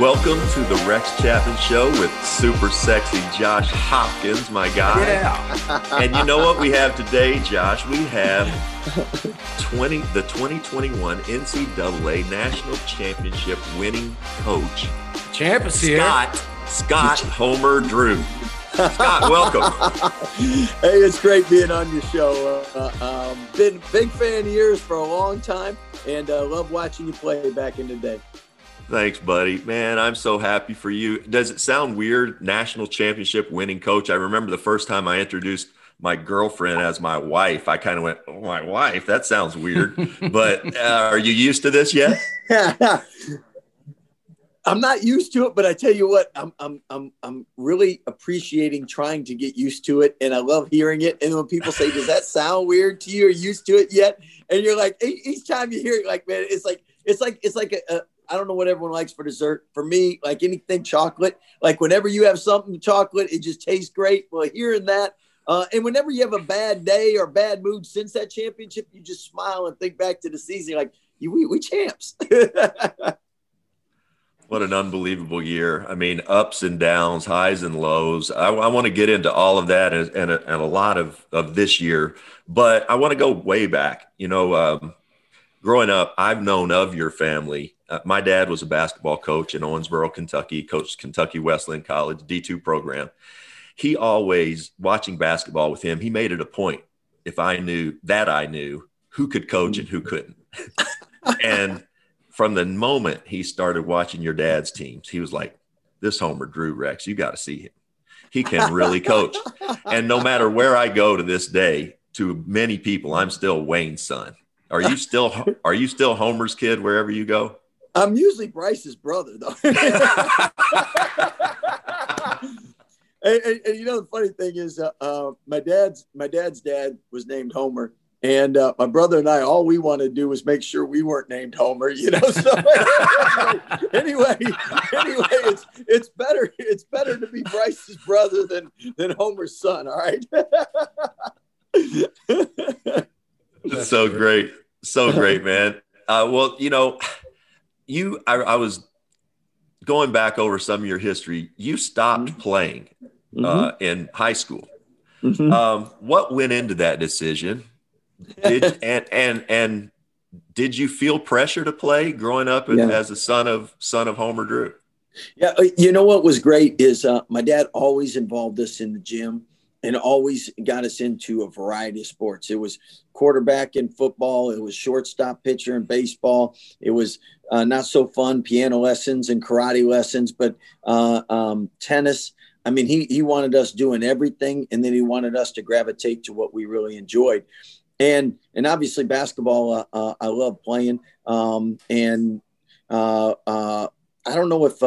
Welcome to the Rex Chapman Show with super sexy Josh Hopkins, my guy. Yeah. and you know what we have today, Josh? We have 20 the 2021 NCAA National Championship winning coach, Champ is here. Scott Scott Homer Drew. Scott, welcome. hey, it's great being on your show. Uh, um, been big fan of yours for a long time, and uh, love watching you play back in the day. Thanks, buddy. Man, I'm so happy for you. Does it sound weird? National championship winning coach. I remember the first time I introduced my girlfriend as my wife. I kind of went, oh, "My wife? That sounds weird." but uh, are you used to this yet? I'm not used to it, but I tell you what, I'm I'm I'm I'm really appreciating trying to get used to it, and I love hearing it. And when people say, "Does that sound weird to you? Are you used to it yet?" and you're like, each time you hear it, like, man, it's like it's like it's like a, a I don't know what everyone likes for dessert. For me, like anything chocolate, like whenever you have something chocolate, it just tastes great. Well, hearing that, uh, and whenever you have a bad day or bad mood since that championship, you just smile and think back to the season, like you, we, we champs. what an unbelievable year! I mean, ups and downs, highs and lows. I, I want to get into all of that and, and, a, and, a, lot of of this year, but I want to go way back. You know. Um, growing up, I've known of your family. Uh, my dad was a basketball coach in Owensboro, Kentucky, coached Kentucky Wesleyan College D2 program. He always, watching basketball with him, he made it a point if I knew that I knew who could coach and who couldn't. and from the moment he started watching your dad's teams, he was like, This Homer Drew Rex, you got to see him. He can really coach. and no matter where I go to this day, to many people, I'm still Wayne's son. Are you still are you still Homer's kid wherever you go? I'm usually Bryce's brother though. and, and, and, you know the funny thing is, uh, uh, my dad's my dad's dad was named Homer, and uh, my brother and I, all we wanted to do was make sure we weren't named Homer. You know, so anyway, anyway, it's it's better it's better to be Bryce's brother than than Homer's son. All right. so great. So great, man. Uh, well, you know, you, I, I, was going back over some of your history. You stopped mm-hmm. playing uh, mm-hmm. in high school. Mm-hmm. Um, what went into that decision? Did, and, and, and did you feel pressure to play growing up yeah. as a son of son of Homer Drew? Yeah, uh, you know what was great is uh, my dad always involved us in the gym and always got us into a variety of sports. It was quarterback in football, it was shortstop pitcher in baseball, it was uh, not so fun piano lessons and karate lessons, but uh, um, tennis. I mean, he he wanted us doing everything, and then he wanted us to gravitate to what we really enjoyed. And and obviously basketball, uh, uh I love playing. Um, and uh, uh, I don't know if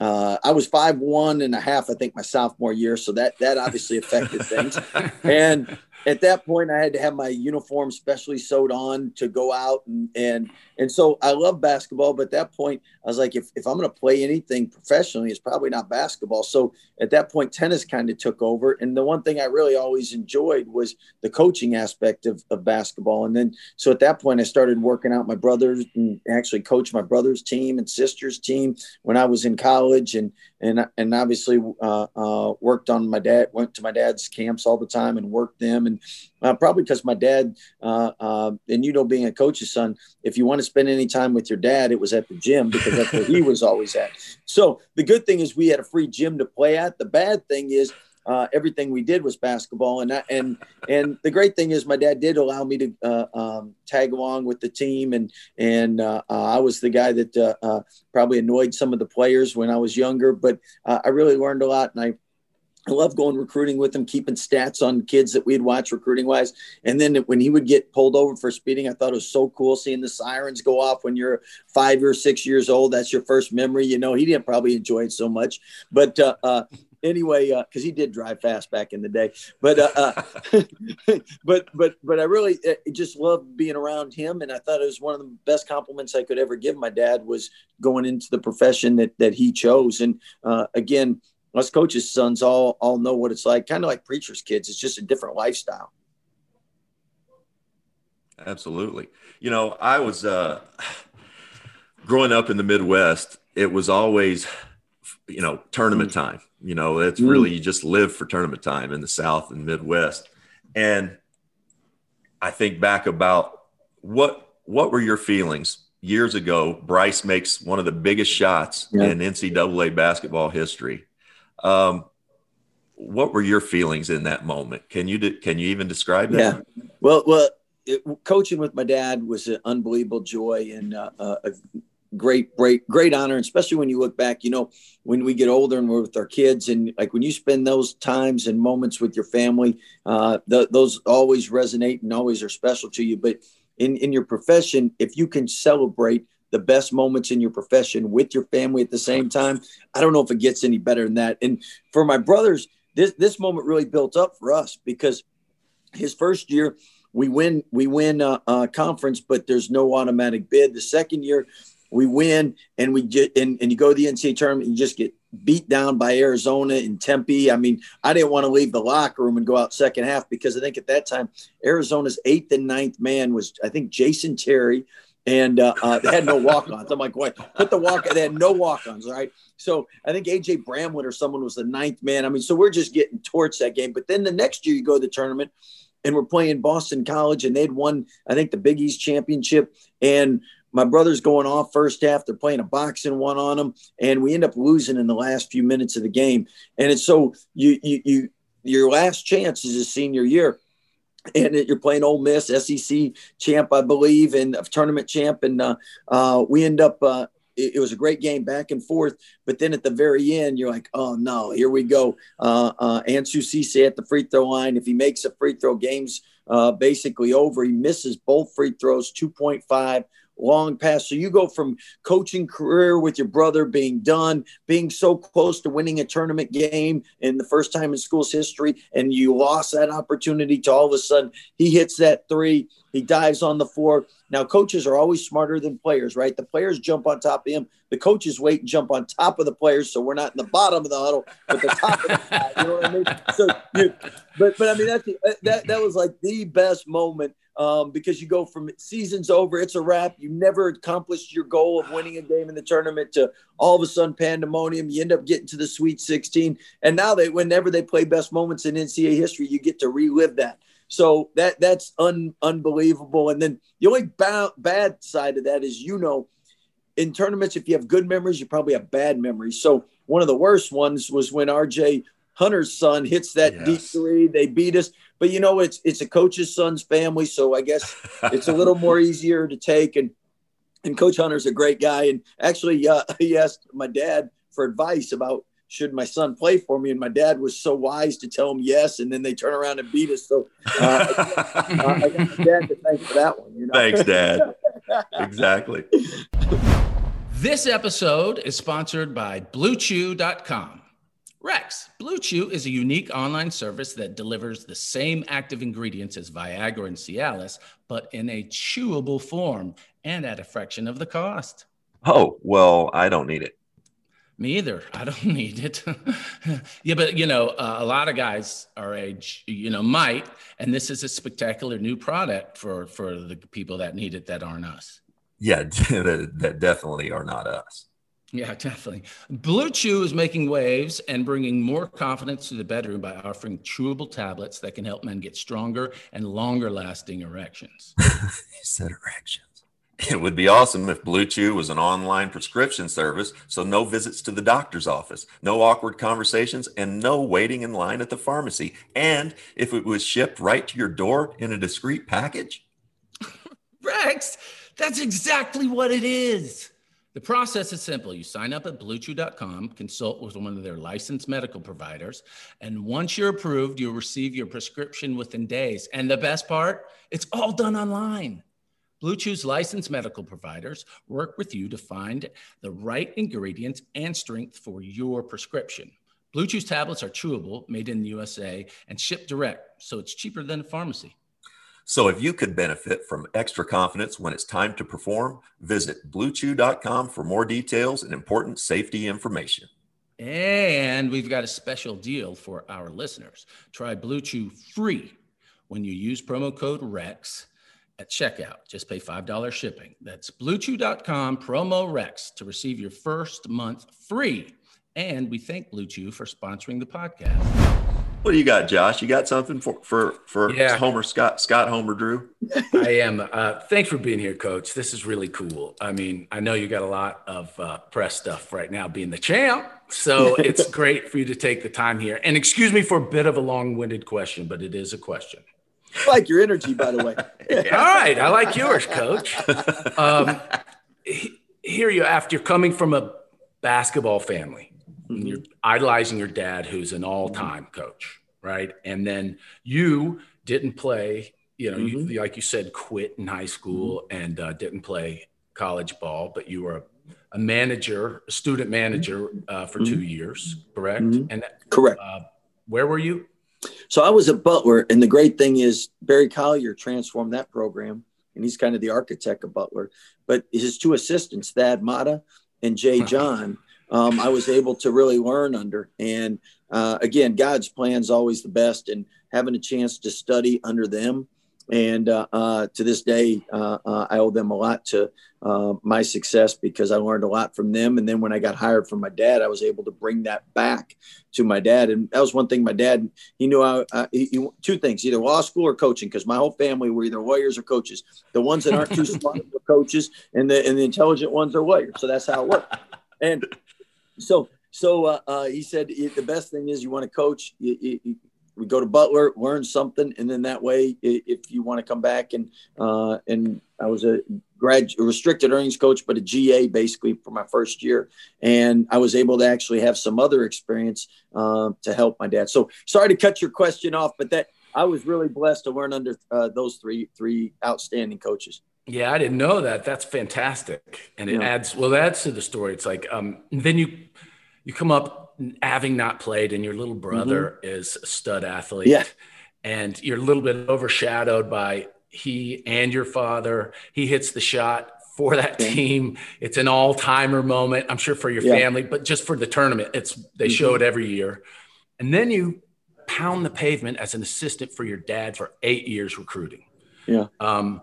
uh, I was five one and a half, I think, my sophomore year, so that that obviously affected things. And at that point, I had to have my uniform specially sewed on to go out, and and and so I love basketball. But at that point, I was like, if if I'm going to play anything professionally, it's probably not basketball. So at that point, tennis kind of took over. And the one thing I really always enjoyed was the coaching aspect of, of basketball. And then so at that point, I started working out my brothers and actually coached my brother's team and sister's team when I was in college, and and and obviously uh, uh, worked on my dad. Went to my dad's camps all the time and worked them and uh, probably because my dad, uh, uh, and you know, being a coach's son, if you want to spend any time with your dad, it was at the gym because that's where he was always at. So the good thing is we had a free gym to play at. The bad thing is uh, everything we did was basketball, and and and the great thing is my dad did allow me to uh, um, tag along with the team, and and uh, uh I was the guy that uh, uh, probably annoyed some of the players when I was younger, but I really learned a lot, and I I love going recruiting with him, keeping stats on kids that we'd watch recruiting wise. And then when he would get pulled over for speeding, I thought it was so cool seeing the sirens go off when you're five or six years old. That's your first memory. You know, he didn't probably enjoy it so much, but uh, uh, anyway, because uh, he did drive fast back in the day. But uh, uh but but but I really uh, just loved being around him, and I thought it was one of the best compliments I could ever give my dad was going into the profession that that he chose. And uh, again us coaches' sons all all know what it's like, kind of like preachers' kids. It's just a different lifestyle. Absolutely. You know, I was uh, growing up in the Midwest. it was always, you know, tournament Mm. time. You know, it's Mm. really you just live for tournament time in the South and Midwest. And I think back about what what were your feelings years ago? Bryce makes one of the biggest shots Yeah. in NCAA basketball history. Um, what were your feelings in that moment? Can you de- can you even describe that? Yeah. Well, well, it, coaching with my dad was an unbelievable joy and uh, uh, a great, great, great honor. And especially when you look back, you know, when we get older and we're with our kids, and like when you spend those times and moments with your family, uh, th- those always resonate and always are special to you. But in in your profession, if you can celebrate the best moments in your profession with your family at the same time, I don't know if it gets any better than that. And for my brothers, this this moment really built up for us because his first year we win we win a, a conference but there's no automatic bid. The second year we win and we get and, and you go to the ncaa tournament and you just get beat down by arizona and tempe. I mean i didn't want to leave the locker room and go out second half because i think at that time arizona's eighth and ninth man was i think jason terry and uh, uh, they had no walk-ons. I'm like, what? Put the walk. They had no walk-ons. right? So I think AJ Bramlett or someone was the ninth man. I mean, so we're just getting torched that game. But then the next year you go to the tournament, and we're playing Boston College, and they'd won, I think, the Big East championship. And my brother's going off first half. They're playing a box-and-one on them, and we end up losing in the last few minutes of the game. And it's so you you you your last chance is a senior year and you're playing Ole Miss, SEC champ, I believe, and tournament champ. And uh, uh, we end up. Uh, it, it, was a great game, back and forth. But then at the very end, you're like, "Oh no, here we go." Uh, uh, Ansu Sesay at the free throw line. If he makes a free throw, game's uh, basically over. He misses both free throws, two point five long pass. So you go from coaching career with your brother being done, being so close to winning a tournament game in the first time in school's history, and you lost that opportunity to all of a sudden he hits that three, he dives on the floor. Now coaches are always smarter than players, right? The players jump on top of him. The coaches wait and jump on top of the players, so we're not in the bottom of the huddle, but the top of the You know what I mean? So, you, but but I mean that's that that was like the best moment um, because you go from season's over, it's a wrap. You never accomplished your goal of winning a game in the tournament to all of a sudden pandemonium. You end up getting to the Sweet 16, and now they, whenever they play best moments in NCAA history, you get to relive that. So that that's un, unbelievable. And then the only ba- bad side of that is, you know, in tournaments, if you have good memories, you probably have bad memories. So one of the worst ones was when RJ Hunter's son hits that yes. deep three. They beat us, but you know it's it's a coach's son's family, so I guess it's a little more easier to take. And and Coach Hunter's a great guy, and actually uh, he asked my dad for advice about should my son play for me, and my dad was so wise to tell him yes, and then they turn around and beat us. So uh, uh, I got my dad to thank for that one. You know? Thanks, Dad. exactly. This episode is sponsored by BlueChew.com. Rex, Blue Chew is a unique online service that delivers the same active ingredients as Viagra and Cialis, but in a chewable form and at a fraction of the cost. Oh, well, I don't need it. Me either. I don't need it. yeah, but you know, uh, a lot of guys our age, you know, might, and this is a spectacular new product for for the people that need it that aren't us. Yeah, that definitely are not us. Yeah, definitely. Blue Chew is making waves and bringing more confidence to the bedroom by offering chewable tablets that can help men get stronger and longer lasting erections. you said erections. It would be awesome if Blue Chew was an online prescription service, so no visits to the doctor's office, no awkward conversations, and no waiting in line at the pharmacy. And if it was shipped right to your door in a discreet package. Rex, that's exactly what it is. The process is simple. You sign up at bluechew.com, consult with one of their licensed medical providers, and once you're approved, you'll receive your prescription within days. And the best part, it's all done online. Blue Chew's licensed medical providers work with you to find the right ingredients and strength for your prescription. Blue Chew's tablets are chewable, made in the USA, and shipped direct, so it's cheaper than a pharmacy. So if you could benefit from extra confidence when it's time to perform, visit bluechew.com for more details and important safety information. And we've got a special deal for our listeners. Try Blue Chew free when you use promo code REX. At checkout. Just pay $5 shipping. That's bluechew.com promo Rex to receive your first month free. And we thank Blue Chew for sponsoring the podcast. What do you got, Josh? You got something for for for Yeah. Homer Scott Scott Homer Drew? I am. Uh, thanks for being here, Coach. This is really cool. I mean, I know you got a lot of uh, press stuff right now, being the champ. So it's great for you to take the time here. And excuse me for a bit of a long-winded question, but it is a question. I like your energy, by the way. All right, I like yours, Coach. Um, he- here you after coming from a basketball family, and you're idolizing your dad, who's an all-time coach, right? And then you didn't play. You know, you, like you said, quit in high school and uh, didn't play college ball, but you were a, a manager, a student manager uh, for two years, correct? Mhm. And Correct. uh, where were you? So I was a Butler, and the great thing is Barry Collier transformed that program, and he's kind of the architect of Butler. But his two assistants, Thad Matta and Jay John, um, I was able to really learn under. And uh, again, God's plan is always the best, and having a chance to study under them. And uh, uh, to this day, uh, uh, I owe them a lot to uh, my success because I learned a lot from them. And then when I got hired from my dad, I was able to bring that back to my dad. And that was one thing my dad he knew I, uh, he, he- two things either law school or coaching because my whole family were either lawyers or coaches the ones that aren't too smart are coaches and the and the intelligent ones are lawyers so that's how it worked and so so uh, uh, he said the best thing is you want to coach you, you, you- we go to Butler, learn something, and then that way, if you want to come back and uh, and I was a grad restricted earnings coach, but a GA basically for my first year, and I was able to actually have some other experience um, to help my dad. So sorry to cut your question off, but that I was really blessed to learn under uh, those three three outstanding coaches. Yeah, I didn't know that. That's fantastic, and it Yeah. adds well. That's to the story. It's like um, then you you come up having not played, and your little brother is a stud athlete, Yeah. and you're a little bit overshadowed by he and your father. He hits the shot for that team. It's an all timer moment. I'm sure for your Yeah. family, but just for the tournament, it's they show it every year, and then you pound the pavement as an assistant for your dad for eight years recruiting. Yeah. Um,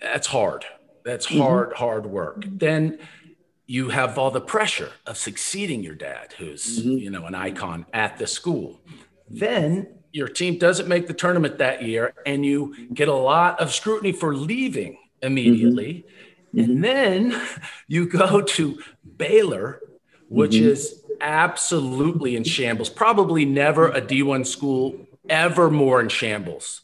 that's hard. That's Mhm. hard, hard work. Then you have all the pressure of succeeding your dad, who's Mhm. you know an icon at the school. Then your team doesn't make the tournament that year, and you get a lot of scrutiny for leaving immediately. And then you go to Baylor, which Mhm. is absolutely in shambles. Probably never a D1 school ever more in shambles.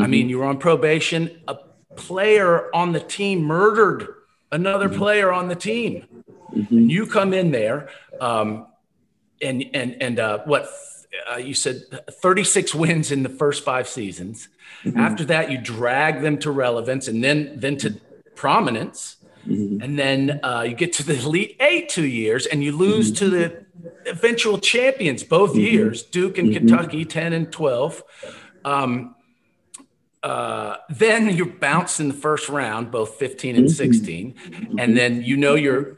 I mean, you were on probation. A player on the team murdered another player on the team. And you come in there, um, and and and uh, what uh, you said, 36 wins in the first five seasons. After that, you drag them to relevance, and then then to prominence, Mhm. and then uh, you get to the elite eight two years, and you lose to the eventual champions both years, Duke and Kentucky, 10 and 12. Um, uh, then you're bounced in the first round, both 15 and 16. And then you know you're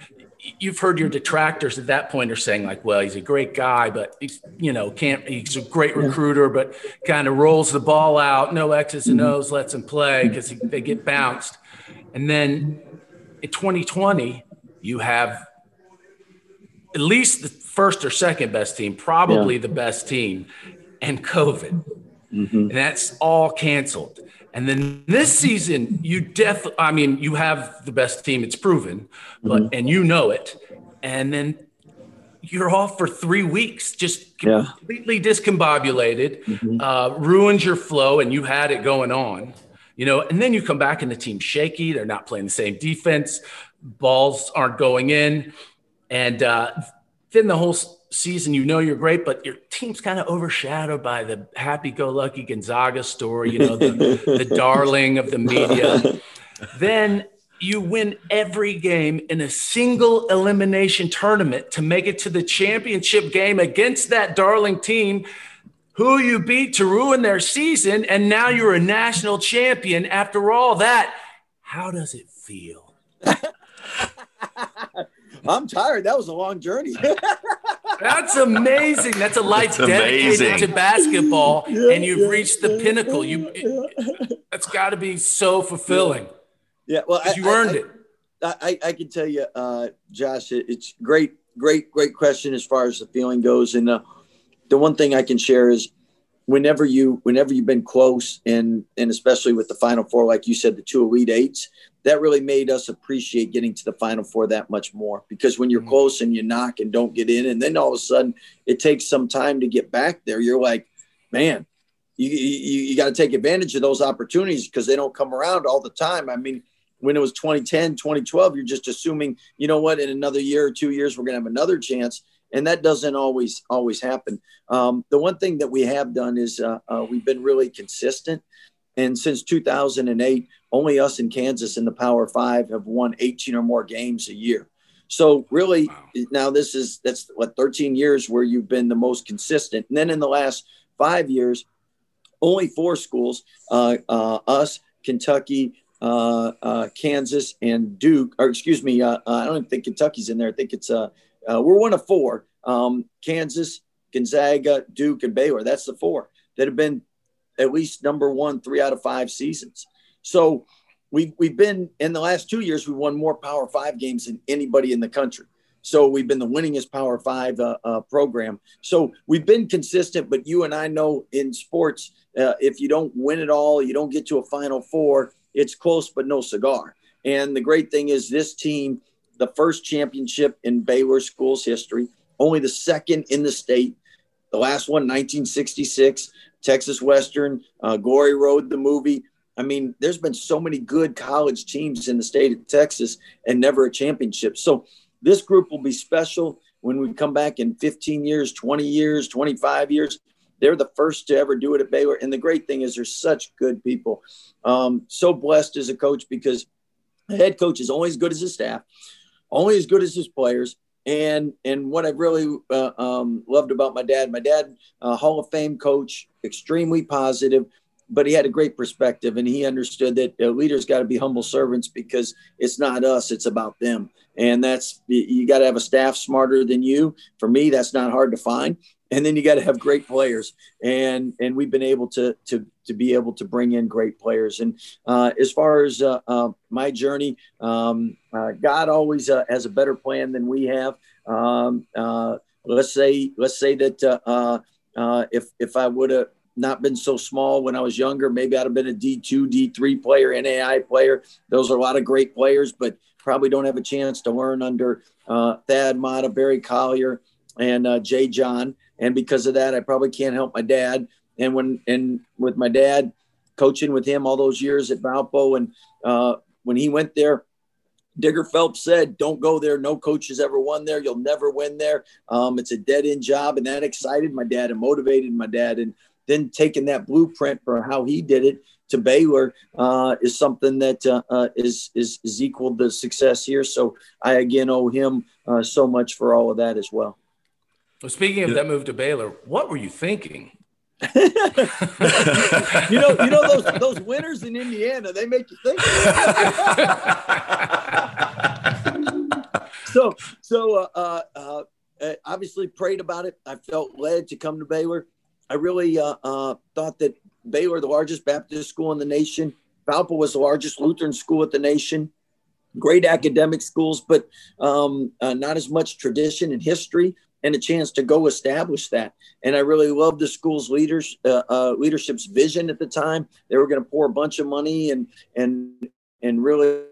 you've heard your detractors at that point are saying like, well, he's a great guy, but he's you know can't he's a great recruiter, but kind of rolls the ball out, no X's and O's, lets him play because they get bounced. And then in 2020, you have at least the first or second best team, probably the best team, and COVID Mhm. and that's all canceled. And then this season, you def I mean, you have the best team, it's proven, but and you know it. And then you're off for three weeks, just Yeah. completely discombobulated, uh, ruins your flow, and you had it going on. You know, and then you come back and the team's shaky. They're not playing the same defense. Balls aren't going in. And uh, then the whole season, you know you're great, but your team's kind of overshadowed by the happy-go-lucky Gonzaga story. You know, the, the darling of the media. Then you win every game in a single elimination tournament to make it to the championship game against that darling team who you beat to ruin their season. And now you're a national champion. After all that, how does it feel? I'm tired. That was a long journey. That's amazing. That's a life That's dedicated amazing. to basketball, Yeah, and you've yeah, reached the yeah, pinnacle. You, yeah. that's That's got to be so fulfilling. Yeah, well, I, you earned I, it. I, I, can tell you, uh, Josh, it's great, great, great question as far as the feeling goes. And uh, the one thing I can share is whenever you, whenever you've been close, and and especially with the Final Four, like you said, the two Elite Eights, that really made us appreciate getting to the Final Four that much more. Because when you're mm-hmm. close and you knock and don't get in, and then all of a sudden it takes some time to get back there, you're like, man, you, you, you got to take advantage of those opportunities because they don't come around all the time. I mean, when it was 2010, 2012, you're just assuming, you know what, in another year or two years, we're going to have another chance. And that doesn't always always happen. Um, the one thing that we have done is uh, uh, we've been really consistent. And since 2008, only us in Kansas in the Power Five have won 18 or more games a year. So really, wow. now this is that's what 13 years where you've been the most consistent. And then in the last five years, only four schools, uh, uh, us, Kentucky, uh, uh, Kansas and Duke, or excuse me, uh, I don't think Kentucky's in there. I think it's uh, we're one of four: um, Kansas, Gonzaga, Duke, and Baylor. That's the four that have been at least number one three out of five seasons. So we've we've been in the last two years. We won more Power Five games than anybody in the country. So we've been the winningest Power Five uh, uh, program. So we've been consistent. But you and I know in sports, uh, if you don't win it all, you don't get to a Final Four it's close, but no cigar. And the great thing is, this team, the first championship in Baylor schools history, only the second in the state. The last one, 1966, Texas Western, uh, Glory Road, the movie. I mean, there's been so many good college teams in the state of Texas and never a championship. So this group will be special when we come back in 15 years, 20 years, 25 years. They're the first to ever do it at Baylor. And the great thing is, they're such good people. Um, so blessed as a coach because the head coach is only as good as his staff, only as good as his players. And and what I've really uh, um, loved about my dad, my dad, uh, Hall of Fame coach, extremely positive, but he had a great perspective and he understood that uh, leaders got to be humble servants because it's not us, it's about them. And that's you got to have a staff smarter than you. For me, that's not hard to find and then you got to have great players and and we've been able to to to be able to bring in great players and uh, as far as uh, uh, my journey um, uh, god always uh, has a better plan than we have um, uh, let's say let's say that if if i would have not been so small when I was younger. Maybe I'd have been a D2, D3 player, NAI player. Those are a lot of great players, but probably don't have a chance to learn under Thad Matta, Barry Collier, and Jay John and because of that, I probably can't help my dad. And when and with my dad coaching with him all those years at Valpo, and uh, when he went there, Digger Phelps said, "Don't go there. No coach has ever won there. You'll never win there. Um, it's a dead end job." And that excited my dad and motivated my dad. And then taking that blueprint for how he did it to Baylor uh, is something that uh, uh, is is is equal to success here. So I again owe him uh, so much for all of that as well. Well, speaking of yeah. that move to Baylor, what were you thinking? you know, you know those those winners in Indiana, they make you think. so, so uh, uh, uh, obviously prayed about it. I felt led to come to Baylor. I really uh, uh, thought that Baylor, the largest Baptist school in the nation, Valpo was the largest Lutheran school at the nation. Great academic schools, but um, uh, not as much tradition and history and a chance to go establish that. And I really loved the school's leaders uh, uh, leadership's vision at the time. They were going to pour a bunch of money and and and really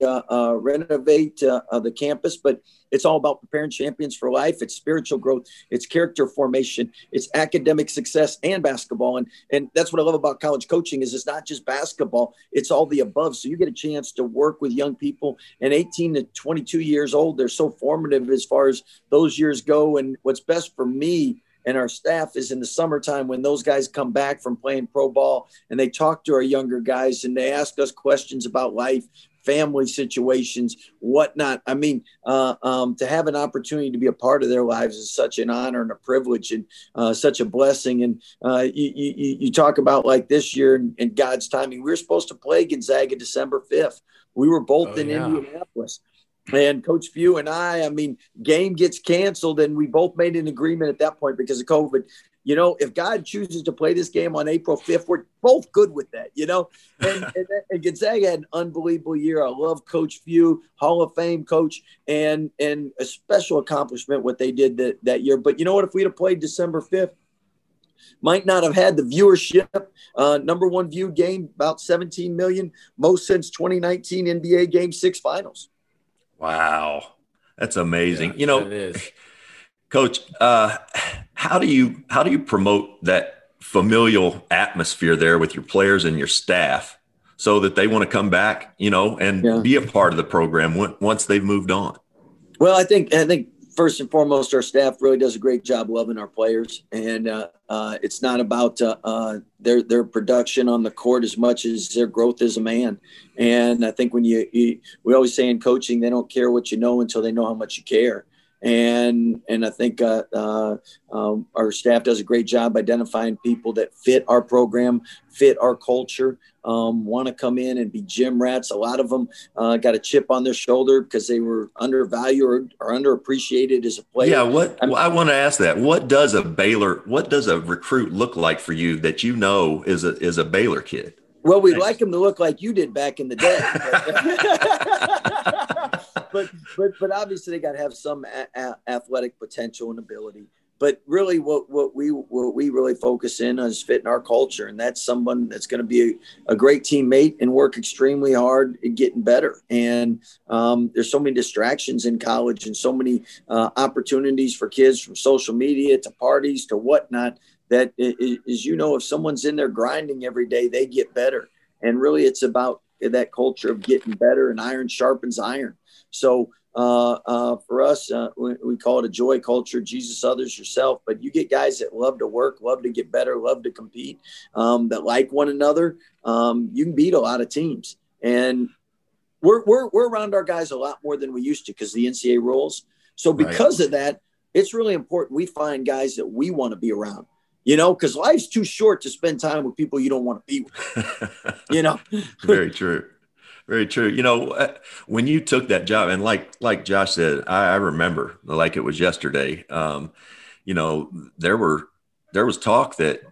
renovate uh, uh, the campus, but it's all about preparing champions for life. It's spiritual growth, it's character formation, it's academic success and basketball. And and that's what I love about college coaching is it's not just basketball; it's all the above. So you get a chance to work with young people, and 18 to 22 years old, they're so formative as far as those years go. And what's best for me and our staff is in the summertime when those guys come back from playing pro ball and they talk to our younger guys and they ask us questions about life family situations, whatnot. I mean, uh, um, to have an opportunity to be a part of their lives is such an honor and a privilege and uh, such a blessing. And uh, you, you, you, talk about like this year and, and, God's timing. We were supposed to play Gonzaga December 5th. We were both oh, in yeah. Indianapolis. And Coach Few and I, I mean, game gets canceled, and we both made an agreement at that point because of COVID You know, if God chooses to play this game on April 5th, we're both good with that, you know? And, and, and, Gonzaga had an unbelievable year. I love Coach Few, Hall of Fame coach, and and a special accomplishment what they did that, that year. But you know what? If we'd have played December 5th, might not have had the viewership. Uh, number one viewed game, about 17 million, most since 2019 NBA Game Six Finals. Wow, that's amazing. Yeah, you know, Coach, uh, how do you how do you promote that familial atmosphere there with your players and your staff so that they want to come back, you know, and yeah. be a part of the program once they've moved on? Well, I think I think first and foremost, our staff really does a great job loving our players, and uh, uh, it's not about uh, uh, their their production on the court as much as their growth as a man. And I think when you, you, we always say in coaching, they don't care what you know until they know how much you care and and I think uh, uh, um, our staff does a great job identifying people that fit our program, fit our culture, um, want to come in and be gym rats. A lot of them uh, got a chip on their shoulder because they were undervalued or, or underappreciated as a player. Yeah, what I, I want to ask that. What does a Baylor? What does a recruit look like for you that you know is a is a Baylor kid? Well, we'd Thanks. like them to look like you did back in the day. but but but obviously they got to have some a- a- athletic potential and ability. But really, what what we what we really focus in on is fitting our culture, and that's someone that's going to be a, a, great teammate and work extremely hard at getting better. And um, there's so many distractions in college, and so many uh, opportunities for kids from social media to parties to whatnot. That as you know, if someone's in there grinding every day, they get better. And really, it's about that culture of getting better, and iron sharpens iron. So uh, uh, for us, uh, we, we, call it a joy culture, Jesus, others, yourself. But you get guys that love to work, love to get better, love to compete, um, that like one another. Um, you can beat a lot of teams. And we're, we're, we're around our guys a lot more than we used to because the NCAA rules. So because right. of that, it's really important we find guys that we want to be around you know, because life's too short to spend time with people you don't want to be with. you know, very true. Very true. You know, uh, when you took that job, and like like Josh said, I, I remember like it was yesterday. Um, you know, there were there was talk that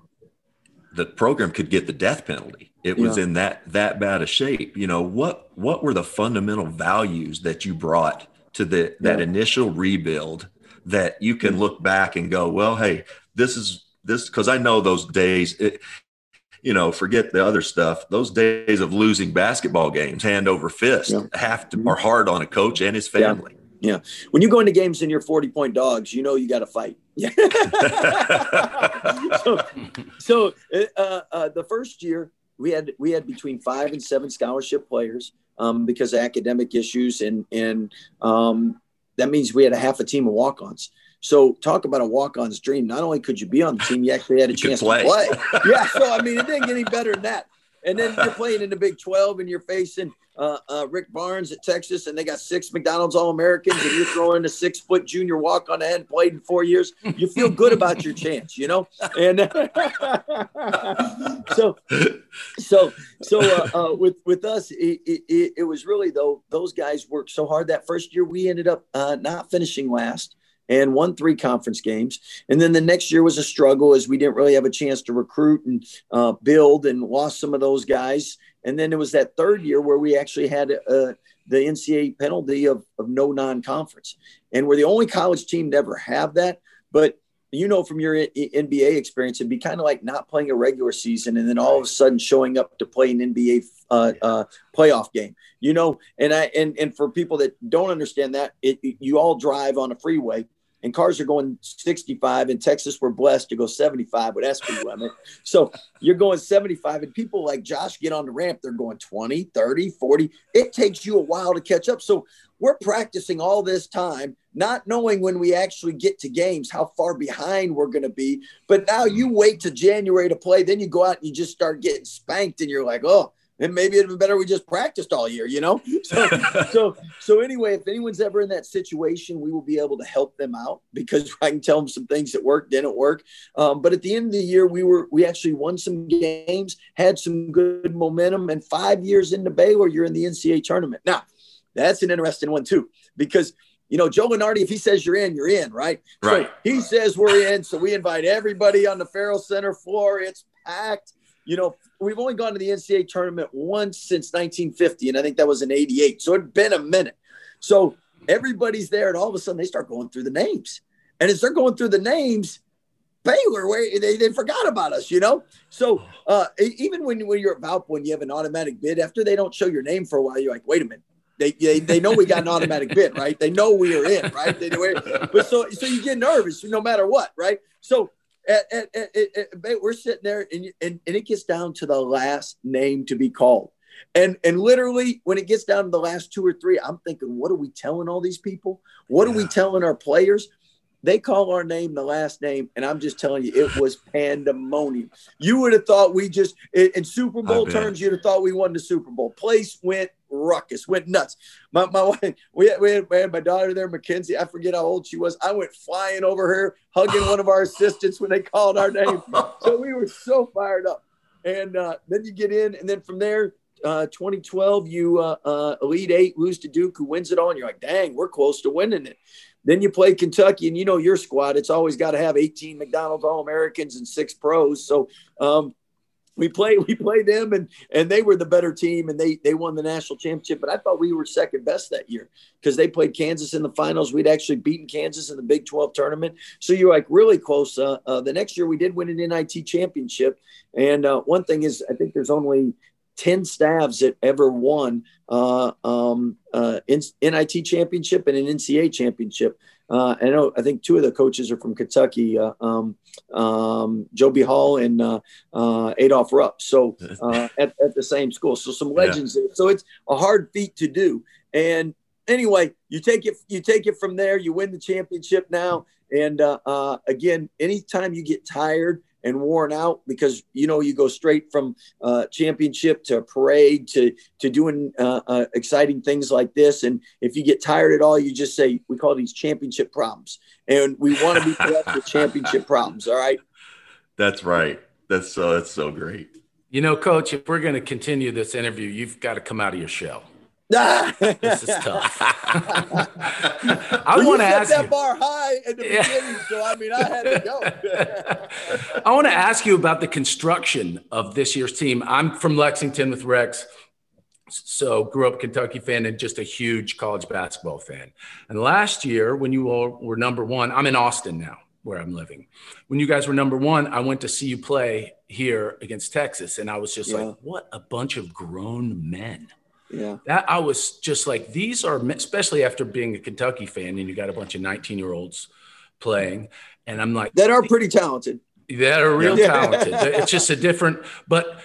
the program could get the death penalty. It was yeah. in that that bad a shape. You know, what what were the fundamental values that you brought to the that yeah. initial rebuild that you can look back and go, well, hey, this is this because I know those days. It, you know, forget the other stuff. Those days of losing basketball games, hand over fist, yeah. have to mm-hmm. are hard on a coach and his family. Yeah. yeah. When you go into games and you're 40 point dogs, you know you got to fight. Yeah. so, so uh, uh, the first year we had we had between five and seven scholarship players um, because of academic issues, and and um, that means we had a half a team of walk-ons. So talk about a walk-on's dream. Not only could you be on the team, you actually had a chance play. to play. yeah. So I mean, it didn't get any better than that. And then you're playing in the Big 12 and you're facing uh, uh, Rick Barnes at Texas, and they got six McDonald's All Americans, and you're throwing a six foot junior walk on the head, played in four years. You feel good about your chance, you know? And so, so, so uh, uh, with, with us, it, it, it, was really, though, those guys worked so hard that first year we ended up uh, not finishing last and won three conference games. And then the next year was a struggle as we didn't really have a chance to recruit and uh, build and lost some of those guys. And then it was that third year where we actually had uh, the NCAA penalty of, of no non conference. And we're the only college team to ever have that. But you know from your NBA experience, it'd be kind of like not playing a regular season and then all of a sudden showing up to play an NBA uh, uh, playoff game. You know, and I and and for people that don't understand that, it, you all drive on a freeway and cars are going 65. In Texas, we're blessed to go 75 with speed limit. So you're going 75, and people like Josh get on the ramp, they're going 20, 30, 40. It takes you a while to catch up. So we're practicing all this time, not knowing when we actually get to games how far behind we're going to be. But now you wait to January to play, then you go out and you just start getting spanked, and you're like, oh, and maybe it'd be better we just practiced all year, you know? So, so, so anyway, if anyone's ever in that situation, we will be able to help them out because I can tell them some things that worked, didn't work. Um, but at the end of the year, we were, we actually won some games, had some good momentum, and five years into Baylor, you're in the NCAA tournament. Now, that's an interesting one too, because you know, Joe Lunardi, if he says you're in, you're in, right? Right. So he says we're in. So we invite everybody on the Ferrell Center floor. It's packed. You know, we've only gone to the NCAA tournament once since 1950, and I think that was in 88. So it'd been a minute. So everybody's there, and all of a sudden they start going through the names. And as they're going through the names, Baylor, where they, they forgot about us, you know? So uh, even when, when you're about when you have an automatic bid, after they don't show your name for a while, you're like, wait a minute. They, they, they know we got an automatic bid, right? They know we are in, right? They, but so so you get nervous no matter what, right? So at, at, at, we're sitting there and, and and it gets down to the last name to be called. And and literally when it gets down to the last two or three, I'm thinking, what are we telling all these people? What yeah. are we telling our players? They call our name the last name, and I'm just telling you, it was pandemonium. You would have thought we just, in, Super Bowl terms, you'd have thought we won the Super Bowl. Place went ruckus, went nuts. My, my wife, we had, we, had, we had my daughter there, Mackenzie. I forget how old she was. I went flying over her, hugging one of our assistants when they called our name. So we were so fired up. And uh, then you get in, and then from there, uh, 2012, you uh, uh, Elite Eight lose to Duke, who wins it all, and you're like, dang, we're close to winning it. Then you play Kentucky, and you know your squad. It's always got to have 18 McDonald's All Americans and six pros. So um, we played we played them, and and they were the better team, and they they won the national championship. But I thought we were second best that year because they played Kansas in the finals. We'd actually beaten Kansas in the Big 12 tournament. So you're like really close. Uh, uh, the next year we did win an NIT championship, and uh, one thing is I think there's only 10 staffs that ever won uh, um, uh, NIT championship and an nca championship. Uh, I know, I think two of the coaches are from Kentucky, uh, um, um, Joe Hall and uh, uh, Adolph Rupp. So uh, at, at the same school. So some legends yeah. there. So it's a hard feat to do. And anyway, you take it, you take it from there, you win the championship now. And uh, again, anytime you get tired, and worn out because you know you go straight from uh, championship to parade to to doing uh, uh, exciting things like this. And if you get tired at all, you just say we call these championship problems, and we want to be blessed with championship problems. All right. That's right. That's so. That's so great. You know, Coach, if we're going to continue this interview, you've got to come out of your shell this is tough. I want to ask that you, bar high at the beginning, so I mean, I had to go. I want to ask you about the construction of this year's team. I'm from Lexington with Rex, so grew up Kentucky fan and just a huge college basketball fan. And last year, when you all were number one, I'm in Austin now, where I'm living. When you guys were number one, I went to see you play here against Texas, and I was just yeah. like, what a bunch of grown men yeah. That I was just like, these are, especially after being a Kentucky fan and you got a bunch of 19 year olds playing. And I'm like, that are pretty talented. That are real yeah. talented. it's just a different, but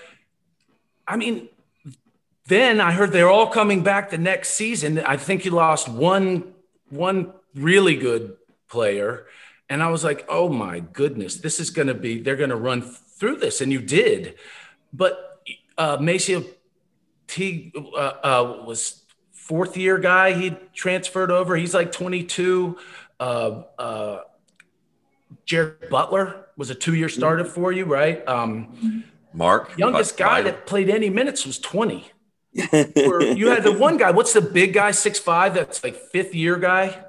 I mean, then I heard they're all coming back the next season. I think you lost one, one really good player. And I was like, oh my goodness, this is going to be, they're going to run through this. And you did. But uh, MaCio he uh, uh, was fourth year guy. He transferred over. He's like 22. Uh, uh, Jared Butler was a two year starter for you, right? Um, Mark, youngest guy that played any minutes was 20. you had the one guy. What's the big guy? Six five. That's like fifth year guy.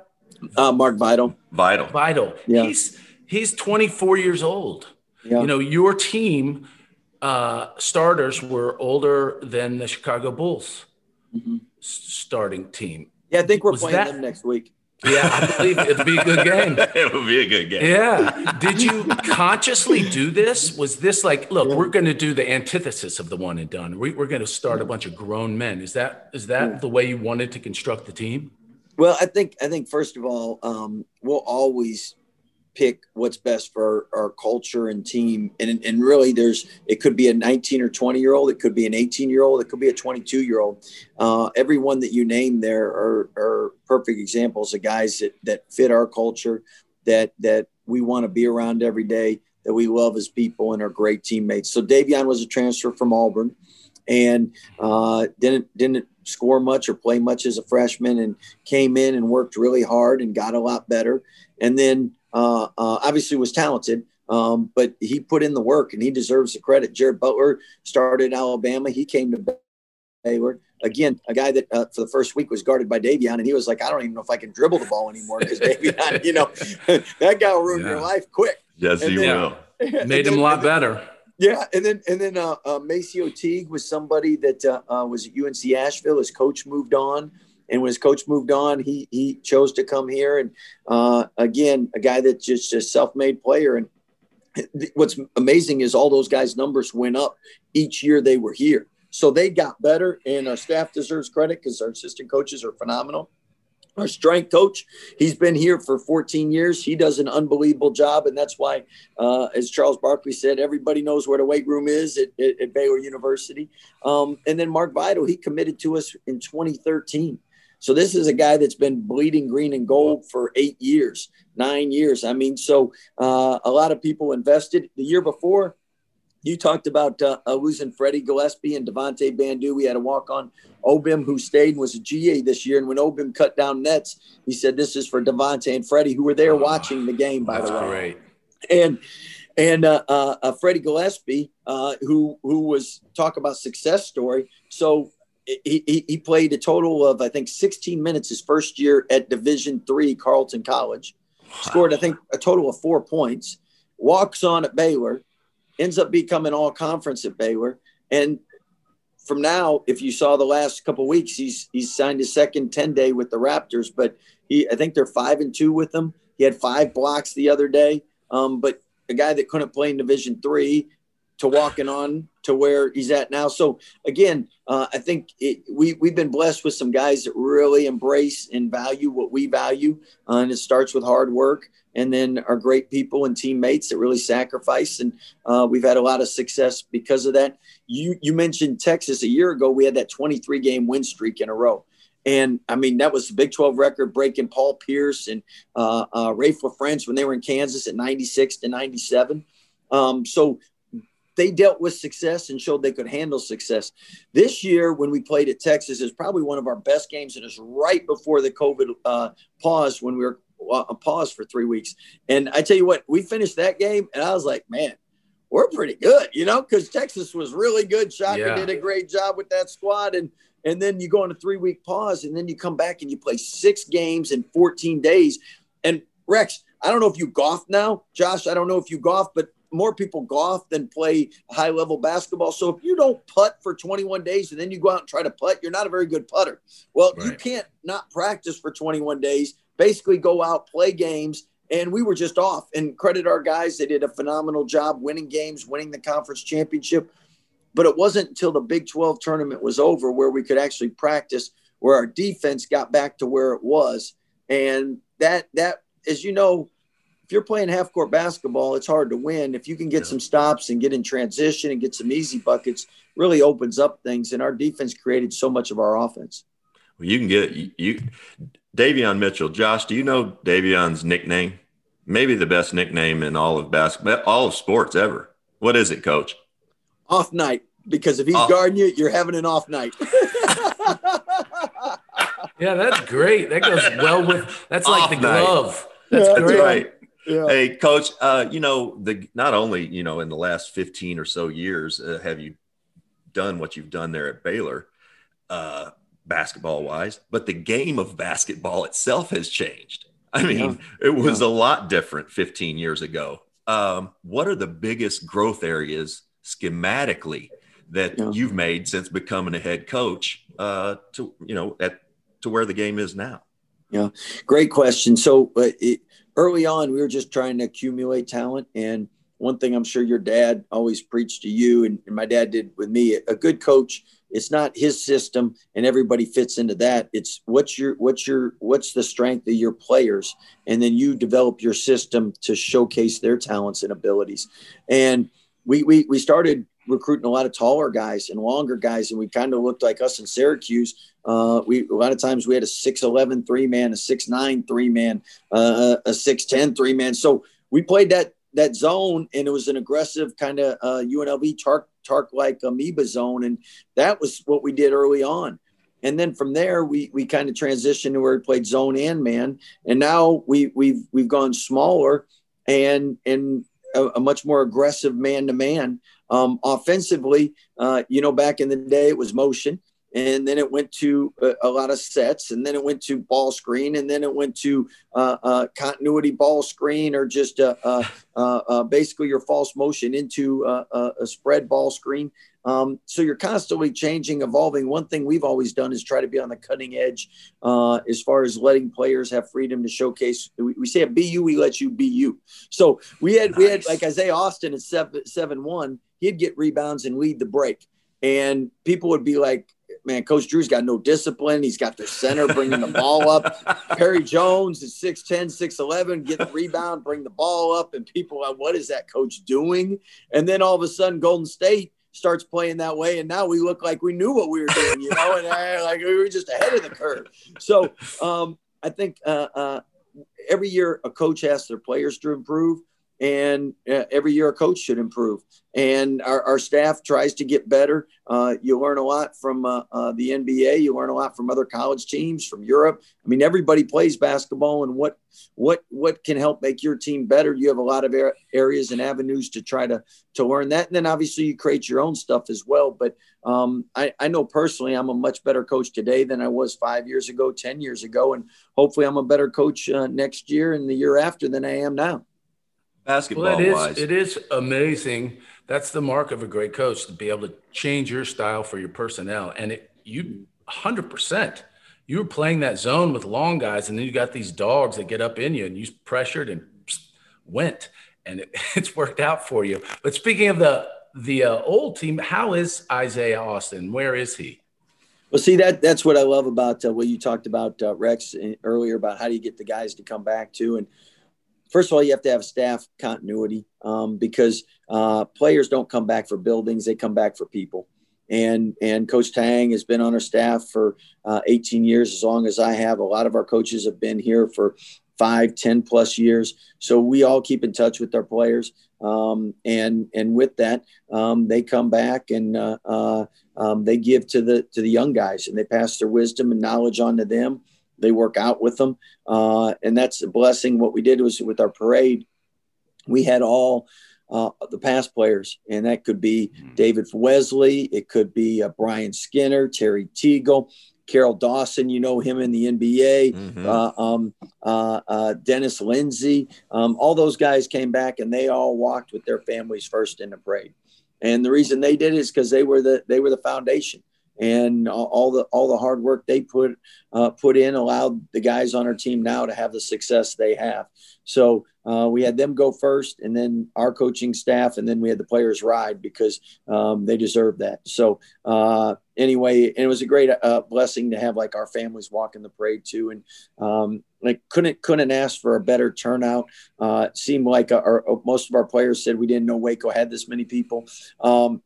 Uh, Mark Vital. Vital. Vital. Yeah. He's he's 24 years old. Yeah. You know your team uh, starters were older than the Chicago Bulls mm-hmm. starting team. Yeah, I think we're Was playing that, them next week. Yeah, I believe it'd be a good game. it would be a good game. Yeah. Did you consciously do this? Was this like, look, yeah. we're going to do the antithesis of the one and done. We, are going to start a bunch of grown men. Is that is that yeah. the way you wanted to construct the team? Well, I think I think first of all, um, we'll always pick what's best for our, our culture and team. And, and really, there's it could be a 19 or 20 year old, it could be an 18 year old, it could be a 22 year old. Uh, everyone that you name there are, are perfect examples of guys that that fit our culture, that that we want to be around every day, that we love as people, and are great teammates. So Davion was a transfer from Auburn, and uh, didn't didn't score much or play much as a freshman, and came in and worked really hard and got a lot better. And then uh, uh, obviously was talented, um, but he put in the work and he deserves the credit. Jared Butler started in Alabama. He came to Baylor. again, a guy that uh, for the first week was guarded by Davion, and he was like, I don't even know if I can dribble the ball anymore because Davion, you know, that guy will ruin yeah. your life quick. Yes, and he then, will. Made him a lot better. Yeah, and then and then uh, uh, MaCio Teague was somebody that uh, uh, was at UNC Asheville. His coach moved on, and when his coach moved on, he he chose to come here. And uh, again, a guy that's just a self-made player. And what's amazing is all those guys' numbers went up each year they were here. So they got better, and our staff deserves credit because our assistant coaches are phenomenal our strength coach. He's been here for 14 years. He does an unbelievable job. And that's why, uh, as Charles Barkley said, everybody knows where the weight room is at, at, at Baylor University. Um, and then Mark Vital, he committed to us in 2013. So this is a guy that's been bleeding green and gold for eight years, nine years. I mean, so uh, a lot of people invested. The year before, you talked about uh, uh, losing Freddie Gillespie and Devonte Bandoo. We had a walk on Obim who stayed and was a GA this year. And when Obim cut down nets, he said, This is for Devonte and Freddie, who were there oh, watching the game, by the way. Great. And and uh, uh, uh, Freddie Gillespie, uh, who who was talk about success story. So he, he, he played a total of I think 16 minutes his first year at Division three Carleton College. Wow. Scored I think a total of four points. Walks on at Baylor ends up becoming all conference at Baylor. And from now, if you saw the last couple weeks, he's he's signed his second 10 day with the Raptors, but he I think they're five and two with him. He had five blocks the other day. Um, but a guy that couldn't play in division three to walking on to where he's at now. So again, uh, I think it, we we've been blessed with some guys that really embrace and value what we value, uh, and it starts with hard work and then our great people and teammates that really sacrifice. And uh, we've had a lot of success because of that. You you mentioned Texas a year ago. We had that 23 game win streak in a row. And I mean, that was the Big 12 record breaking Paul Pierce and uh, uh, LaFrentz when they were in Kansas at 96 to 97. Um, so they dealt with success and showed they could handle success. This year, when we played at Texas, is probably one of our best games. And it's right before the COVID uh, pause when we were a pause for three weeks. And I tell you what, we finished that game, and I was like, man, we're pretty good, you know, because Texas was really good. Shaka yeah. did a great job with that squad, and and then you go on a three week pause, and then you come back and you play six games in 14 days. And Rex, I don't know if you golf now, Josh. I don't know if you golf, but more people golf than play high level basketball. So if you don't putt for 21 days and then you go out and try to putt, you're not a very good putter. Well, right. you can't not practice for 21 days basically go out, play games, and we were just off. And credit our guys; they did a phenomenal job winning games, winning the conference championship. But it wasn't until the Big 12 tournament was over where we could actually practice, where our defense got back to where it was. And that that, as you know, if you're playing half court basketball, it's hard to win. If you can get yeah. some stops and get in transition and get some easy buckets, really opens up things. And our defense created so much of our offense. Well, you can get you Davion Mitchell. Josh, do you know Davion's nickname? Maybe the best nickname in all of basketball, all of sports ever. What is it, coach? Off night. Because if he's off. guarding you, you're having an off night. yeah, that's great. That goes well with that's like the glove. That's yeah, great. right. Yeah. Hey, coach, uh, you know, the not only, you know, in the last 15 or so years uh, have you done what you've done there at Baylor, uh, basketball wise, but the game of basketball itself has changed. I mean, yeah. it was yeah. a lot different 15 years ago. Um, what are the biggest growth areas schematically that yeah. you've made since becoming a head coach uh, to, you know, at to where the game is now? Yeah, great question. So uh, it, early on, we were just trying to accumulate talent. And one thing I'm sure your dad always preached to you, and, and my dad did with me a good coach it's not his system and everybody fits into that. It's what's your what's your what's the strength of your players? And then you develop your system to showcase their talents and abilities. And we we, we started recruiting a lot of taller guys and longer guys and we kind of looked like us in syracuse uh, we a lot of times we had a 6'11 three man a 6'9 three man uh, a 6'10 three man so we played that that zone and it was an aggressive kind of uh, UNLV Tark Tark like amoeba zone, and that was what we did early on. And then from there, we we kind of transitioned to where we played zone and man, and now we we've we've gone smaller and and a, a much more aggressive man to man. Offensively, uh, you know, back in the day it was motion, and then it went to a, a, lot of sets, and then it went to ball screen, and then it went to uh, uh, continuity ball screen, or just uh, uh, uh, uh basically your false motion into a spread ball screen. Um, so you're constantly changing, evolving. One thing we've always done is try to be on the cutting edge as far as letting players have freedom to showcase. We, we say at BU, we let you be you. So we had nice. we had like Isaiah Austin at seven seven one. He'd get rebounds and lead the break. And people would be like, man, Coach Drew's got no discipline. He's got their center bringing the ball up. Perry Jones is 6'10, 6'11, get the rebound, bring the ball up. And people are, what is that coach doing? And then all of a sudden, Golden State starts playing that way. And now we look like we knew what we were doing, you know, and uh, like we were just ahead of the curve. So um, I think uh, uh, every year a coach asks their players to improve and uh, every year a coach should improve. And our, our staff tries to get better. Uh, you learn a lot from uh, uh the nba you learn a lot from other college teams from europe. I mean everybody plays basketball and what what what can help make your team better? You have a lot of areas and avenues to try to to learn that. And then obviously you create your own stuff as well. But um, I, I know personally i'm a much better coach today than i was five years ago ten years ago. And hopefully i'm a better coach uh, next year and the year after than i am now basketball well, it is, wise. It is amazing. That's the mark of a great coach to be able to change your style for your personnel. And it, you 100%, you were playing that zone with long guys, and then you got these dogs that get up in you and you pressured and went. And it, it's worked out for you. But speaking of the the uh, old team, how is Isaiah Austin? Where is he? Well, see that that's what I love about uh, what you talked about uh, Rex uh, earlier about how do you get the guys to come back to and first of all, you have to have staff continuity um, because uh, players don't come back for buildings; they come back for people. And and Coach Tang has been on our staff for uh, 18 years, as long as I have. A lot of our coaches have been here for five, 10 plus years. So we all keep in touch with our players. Um, and and with that, um, they come back and uh, uh, um, they give to the to the young guys, and they pass their wisdom and knowledge on to them they work out with them, uh, and that's a blessing. What we did was with our parade, we had all uh, the past players, and that could be mm-hmm. David Wesley, it could be uh, Brian Skinner, Terry Teagle, Carroll Dawson, you know him in the NBA, mm-hmm. uh, um, uh, uh, Dennis Lindsey, um, all those guys came back and they all walked with their families first in the parade. And the reason they did is because they were the they were the foundation and all the all the hard work they put uh, put in allowed the guys on our team now to have the success they have. So uh, we had them go first, and then our coaching staff, and then we had the players ride because um, they deserve that. So uh, anyway, it was a great uh, blessing to have like our families walk in the parade too, and um, like couldn't couldn't ask for a better turnout. Uh, seemed like our, most of our players said we didn't know Waco had this many people. Um,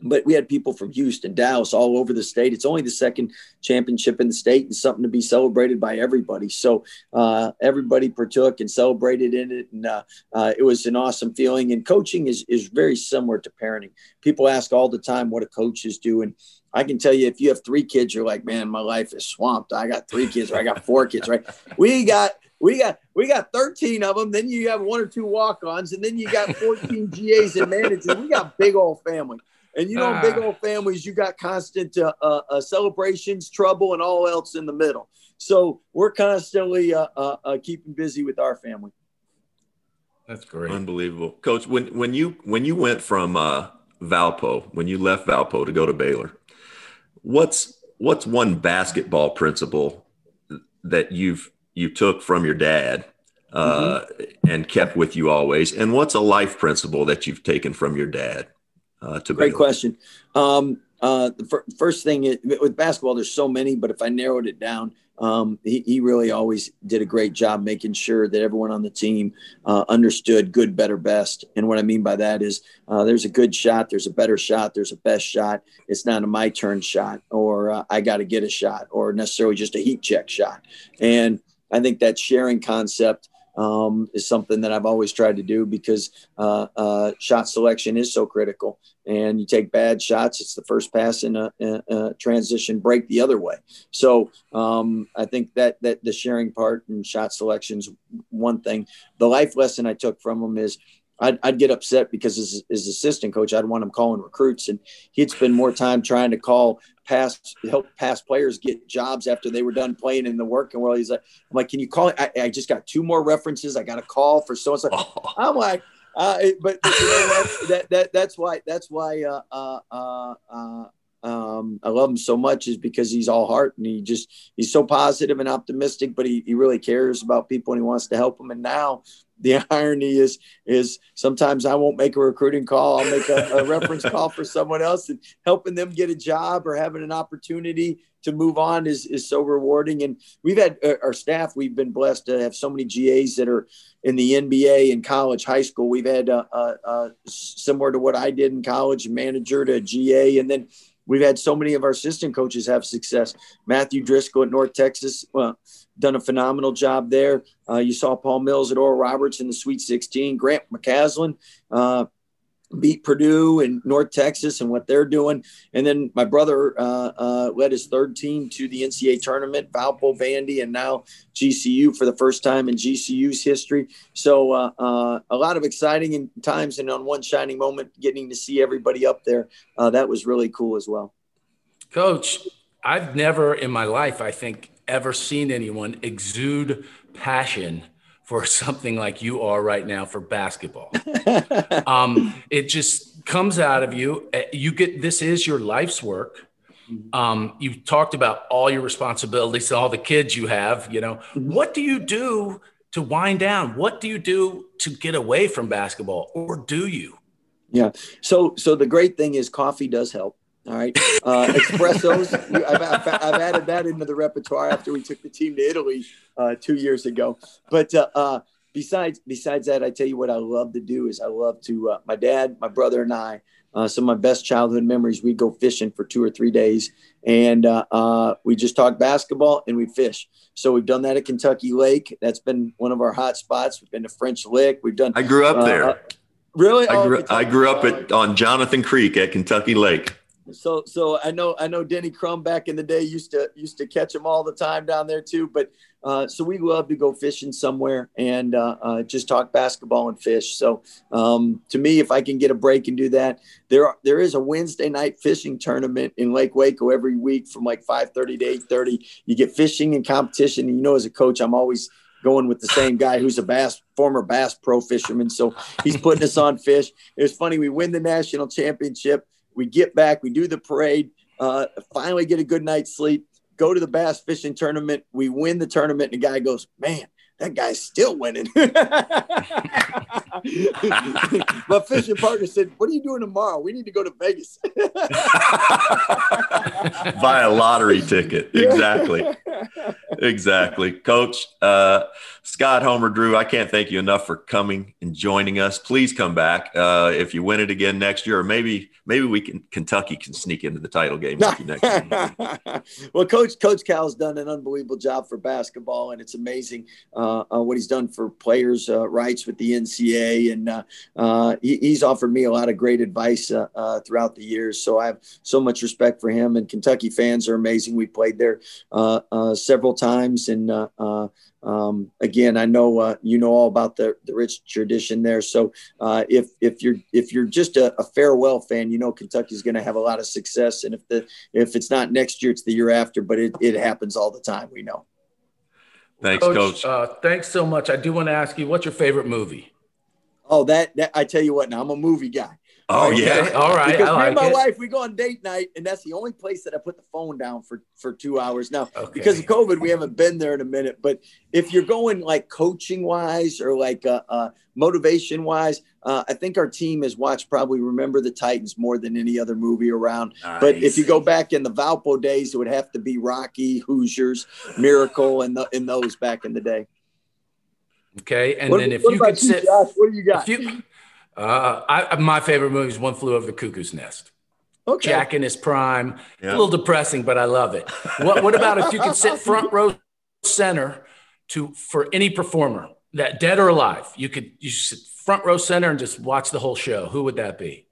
but we had people from Houston, Dallas, all over the state. It's only the second championship in the state and something to be celebrated by everybody. So uh, everybody partook and celebrated in it, and uh, uh, it was an awesome feeling. And coaching is is very similar to parenting. People ask all the time what a coach is doing. I can tell you, if you have three kids, you're like, man, my life is swamped. I got three kids, or I got four kids, right? We got we got we got 13 of them. Then you have one or two walk-ons, and then you got 14 GAs and managers. We got big old family. And you know, ah. big old families, you got constant uh, uh, uh, celebrations, trouble, and all else in the middle. So we're constantly uh, uh, uh, keeping busy with our family. That's great, unbelievable, Coach. When when you when you went from Valpo, when you left Valpo to go to Baylor, what's what's one basketball principle that you've you took from your dad mm-hmm. and kept with you always, and what's a life principle that you've taken from your dad? Uh, to Great question. Um, uh, the fir- first thing is, with basketball, there's so many, but if I narrowed it down, um, he, he, really always did a great job making sure that everyone on the team uh, understood good, better, best. And what I mean by that is uh, there's a good shot, there's a better shot, there's a best shot. It's not a my turn shot or uh, I got to get a shot or necessarily just a heat check shot. And I think that sharing concept um, is something that I've always tried to do because uh, uh, shot selection is so critical. And you take bad shots, it's the first pass in a, a, transition break the other way. So um, I think that that the sharing part and shot selection is one thing. The life lesson I took from them is I'd, I'd get upset because as his assistant coach, I'd want him calling recruits, and he'd spend more time trying to call past help past players get jobs after they were done playing in the working world. He's like, I'm like, can you call? I, I just got two more references. I got a call for so and so. I'm like, uh, but, you know, that, that that's why that's why uh, uh, uh, uh um, I love him so much is because he's all heart and he just he's so positive and optimistic, but he, he really cares about people and he wants to help them. And now the irony is is sometimes I won't make a recruiting call. I'll make a, a reference call for someone else and helping them get a job or having an opportunity to move on is, is so rewarding. And we've had uh, our staff, we've been blessed to have so many GAs that are in the NBA and college, high school. We've had uh, uh, uh, similar to what I did in college, manager to GA. And then we've had so many of our assistant coaches have success. Matthew Driscoll at North Texas, well, done a phenomenal job there. Uh, you saw Paul Mills at Oral Roberts in the Sweet 16. Grant McCasland uh, beat Purdue and North Texas and what they're doing. And then my brother uh, uh led his third team to the NCAA tournament, Valpo, Vandy, and now GCU for the first time in GCU's history. So uh, uh, a lot of exciting times, and on one shining moment, getting to see everybody up there, that was really cool as well. Coach, I've never in my life, I think, ever seen anyone exude passion for something like you are right now for basketball. um, it just comes out of you. Eh, you get this is your life's work. Um, you talked about all your responsibilities, all the kids you have. You know, mm-hmm. what do you do to wind down? What do you do to get away from basketball, or do you? Yeah. So, so the great thing is coffee does help. All right. Uh, espressos. I've, I've, I've, added that into the repertoire after we took the team to Italy uh, two years ago. But uh, uh besides besides that, I tell you what I love to do is I love to. Uh, my dad, my brother, and I. Uh, some of my best childhood memories. We go fishing for two or three days, and we just talk basketball and we fish. So we've done that at Kentucky Lake. That's been one of our hot spots. We've been to French Lick. We've done. I grew up there. Really? I grew, oh, I grew up at on Jonathan Creek at Kentucky Lake so so I know I know Denny Crum back in the day used to used to catch them all the time down there too. But uh, so we love to go fishing somewhere and uh, uh, just talk basketball and fish. So um, to me, if I can get a break and do that, there are, there is a Wednesday night fishing tournament in Lake Waco every week from like five thirty to eight thirty. You get fishing and competition, and you know as a coach, I'm always going with the same guy who's a bass former bass pro fisherman so he's putting us on fish it was funny we win the national championship we get back, we do the parade, uh, finally get a good night's sleep, go to the bass fishing tournament. We win the tournament, and the guy goes, Man, that guy's still winning. My fishing partner said, What are you doing tomorrow? We need to go to Vegas. Buy a lottery ticket. Exactly. exactly. Coach, uh, Scott Homer Drew, I can't thank you enough for coming and joining us. Please come back uh, if you win it again next year, or maybe maybe we can Kentucky can sneak into the title game with you next year. well, Coach Coach Cal's done an unbelievable job for basketball, and it's amazing uh, uh what he's done for players' uh, rights with the NCAA, and uh, he, he's offered me a lot of great advice throughout the years. So I have so much respect for him. And Kentucky fans are amazing. We played there several times, and um, again, I know uh, you know all about the, the rich tradition there. So uh, if if you're if you're just a, a farewell fan, you know Kentucky's going to have a lot of success. And if the if it's not next year, it's the year after. But it, it happens all the time. We know. Thanks, Coach. Coach. Uh, thanks so much. I do want to ask you, what's your favorite movie? Oh, that, that I tell you what. Now I'm a movie guy. Oh okay. yeah, all right. Because like me and my it. wife, we go on date night, and that's the only place that I put the phone down for for two hours. Now, okay. because of COVID, we haven't been there in a minute. But if you're going like coaching wise or like uh, uh, motivation wise, uh, I think our team has watched probably Remember the Titans more than any other movie around. Nice. But if you go back in the Valpo days, it would have to be Rocky, Hoosiers, Miracle, and the, in those back in the day. Okay, and what, then if you could sit, Josh, what do you got? You, uh, I, my favorite movie is One Flew Over the Cuckoo's Nest. Okay. Jack in his prime. Yeah. A little depressing, but I love it. What, what about if you could sit front row center to for any performer that dead or alive? You could you sit front row center and just watch the whole show. Who would that be?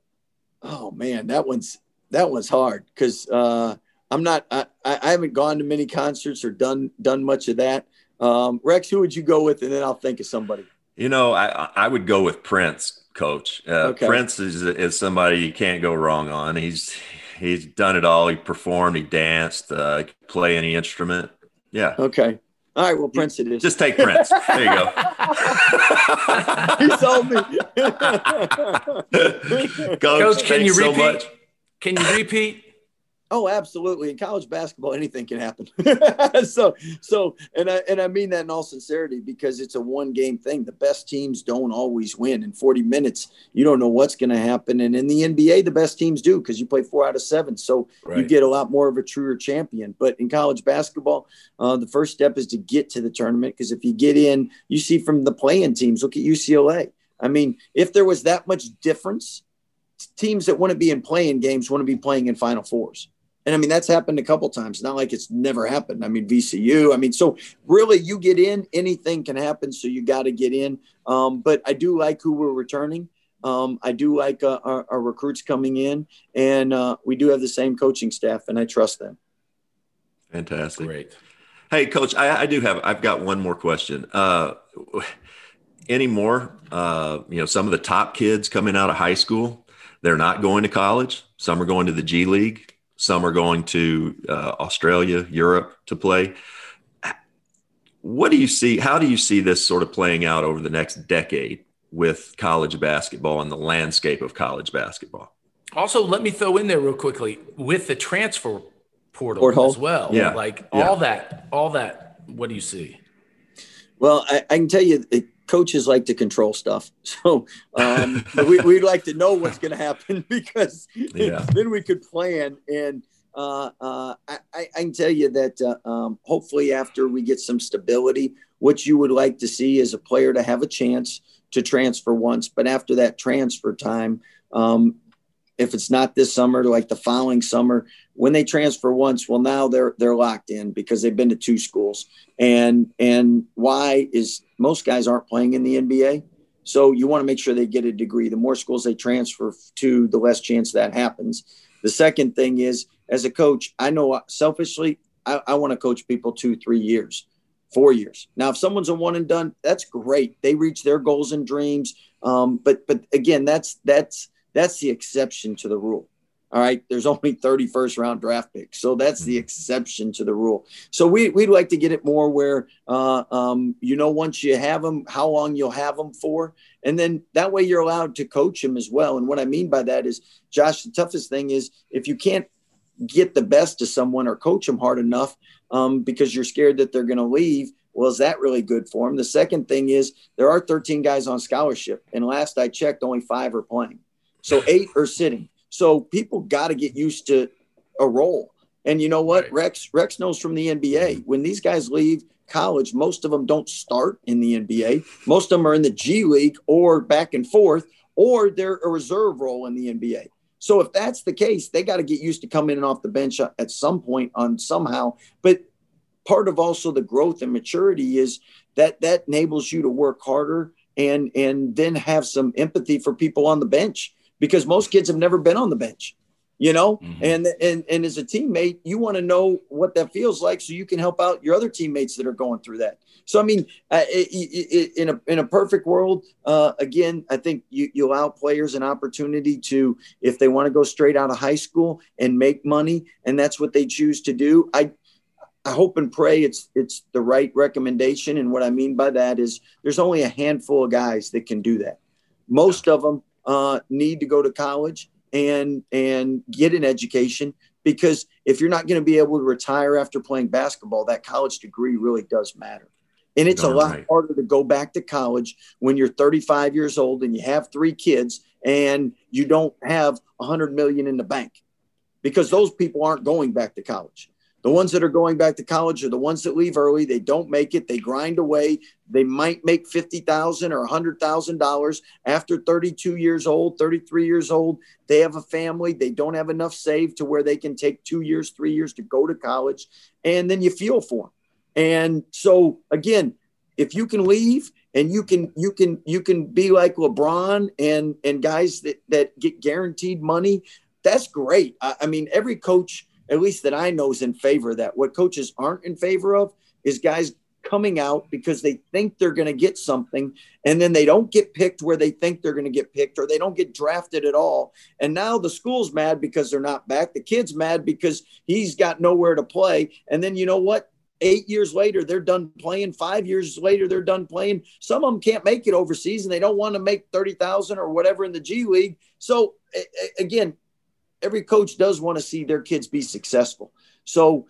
Oh man, that one's that one's hard because uh, I'm not I, I haven't gone to many concerts or done done much of that. Um, Rex, who would you go with? And then I'll think of somebody. You know, I I would go with Prince coach. Uh, okay. Prince is, is somebody you can't go wrong on. He's he's done it all. He performed, he danced, uh, play any instrument. Yeah. Okay. All right. Well, Prince it is. Just take Prince. There you go. he sold me. Coach, Coach can you repeat? So can you repeat? Oh, absolutely. In college basketball, anything can happen. so, so, and I and I mean that in all sincerity because it's a one game thing. The best teams don't always win. In 40 minutes, you don't know what's going to happen. And in the NBA, the best teams do because you play four out of seven. So right. you get a lot more of a truer champion. But in college basketball, uh, the first step is to get to the tournament because if you get in, you see from the playing teams. Look at UCLA. I mean, if there was that much difference, teams that want to be in playing games want to be playing in Final Fours. And I mean, that's happened a couple times. Not like it's never happened. I mean, VCU. I mean, so really, you get in, anything can happen. So you got to get in. Um, but I do like who we're returning. Um, I do like uh, our, our, recruits coming in, and uh, we do have the same coaching staff, and I trust them. Fantastic. Great. Hey, coach, I, I do have. I've got one more question. Uh, any more? Uh, you know, some of the top kids coming out of high school, they're not going to college. Some are going to the G League some are going to uh, Australia, Europe to play. What do you see? How do you see this sort of playing out over the next decade with college basketball and the landscape of college basketball? Also, let me throw in there real quickly with the transfer portal Porthole. as well. Yeah. Like yeah. all that, all that. What do you see? Well, I, I can tell you, it, coaches like to control stuff. So um, we, would like to know what's going to happen because yeah. then we could plan. And uh, uh, I, I, can tell you that uh, um, hopefully after we get some stability, what you would like to see is a player to have a chance to transfer once. But after that transfer time, um, if it's not this summer, like the following summer, when they transfer once, well, now they're they're locked in because they've been to two schools. And and why is most guys aren't playing in the NBA, so you want to make sure they get a degree. The more schools they transfer to, the less chance that happens. The second thing is, as a coach, I know selfishly, I, I want to coach people two, three years, four years. Now, if someone's a one and done, that's great. They reach their goals and dreams. Um, but but again, that's that's that's the exception to the rule. All right. There's only 30 first round draft picks. So that's the mm-hmm. exception to the rule. So we, we'd like to get it more where, uh, um, you know, once you have them, how long you'll have them for. And then that way you're allowed to coach them as well. And what I mean by that is, Josh, the toughest thing is if you can't get the best of someone or coach them hard enough um, because you're scared that they're going to leave, well, is that really good for them? The second thing is there are 13 guys on scholarship. And last I checked, only five are playing. So eight are sitting. So people got to get used to a role. And you know what? Right. Rex Rex knows from the NBA when these guys leave college, most of them don't start in the NBA. Most of them are in the G League or back and forth, or they're a reserve role in the NBA. So if that's the case, they got to get used to coming in and off the bench at some point on somehow. But part of also the growth and maturity is that that enables you to work harder and and then have some empathy for people on the bench because most kids have never been on the bench you know mm-hmm. and and and as a teammate you want to know what that feels like so you can help out your other teammates that are going through that so i mean uh, it, it, in a in a perfect world uh, again i think you, you allow players an opportunity to if they want to go straight out of high school and make money and that's what they choose to do i I hope and pray it's it's the right recommendation. And what I mean by that is there's only a handful of guys that can do that. Most of them uh, need to go to college and and get an education because if you're not going to be able to retire after playing basketball, that college degree really does matter. And it's a lot right. harder to go back to college when you're 35 years old and you have three kids and you don't have 100 million in the bank because those people aren't going back to college. The ones that are going back to college are the ones that leave early. They don't make it. They grind away. They might make fifty thousand or a hundred thousand dollars after 32 years old, 33 years old. They have a family. They don't have enough saved to where they can take two years, three years to go to college, and then you feel for them. And so again, if you can leave and you can you can you can be like LeBron and and guys that that get guaranteed money, that's great. I, I mean, every coach at least that I know is in favor of that. What coaches aren't in favor of is guys coming out because they think they're going to get something and then they don't get picked where they think they're going to get picked or they don't get drafted at all. And now the school's mad because they're not back. The kid's mad because he's got nowhere to play. And then you know what? Eight years later, they're done playing. Five years later, they're done playing. Some of them can't make it overseas and they don't want to make 30,000 or whatever in the G League. So, again, every coach does want to see their kids be successful. So,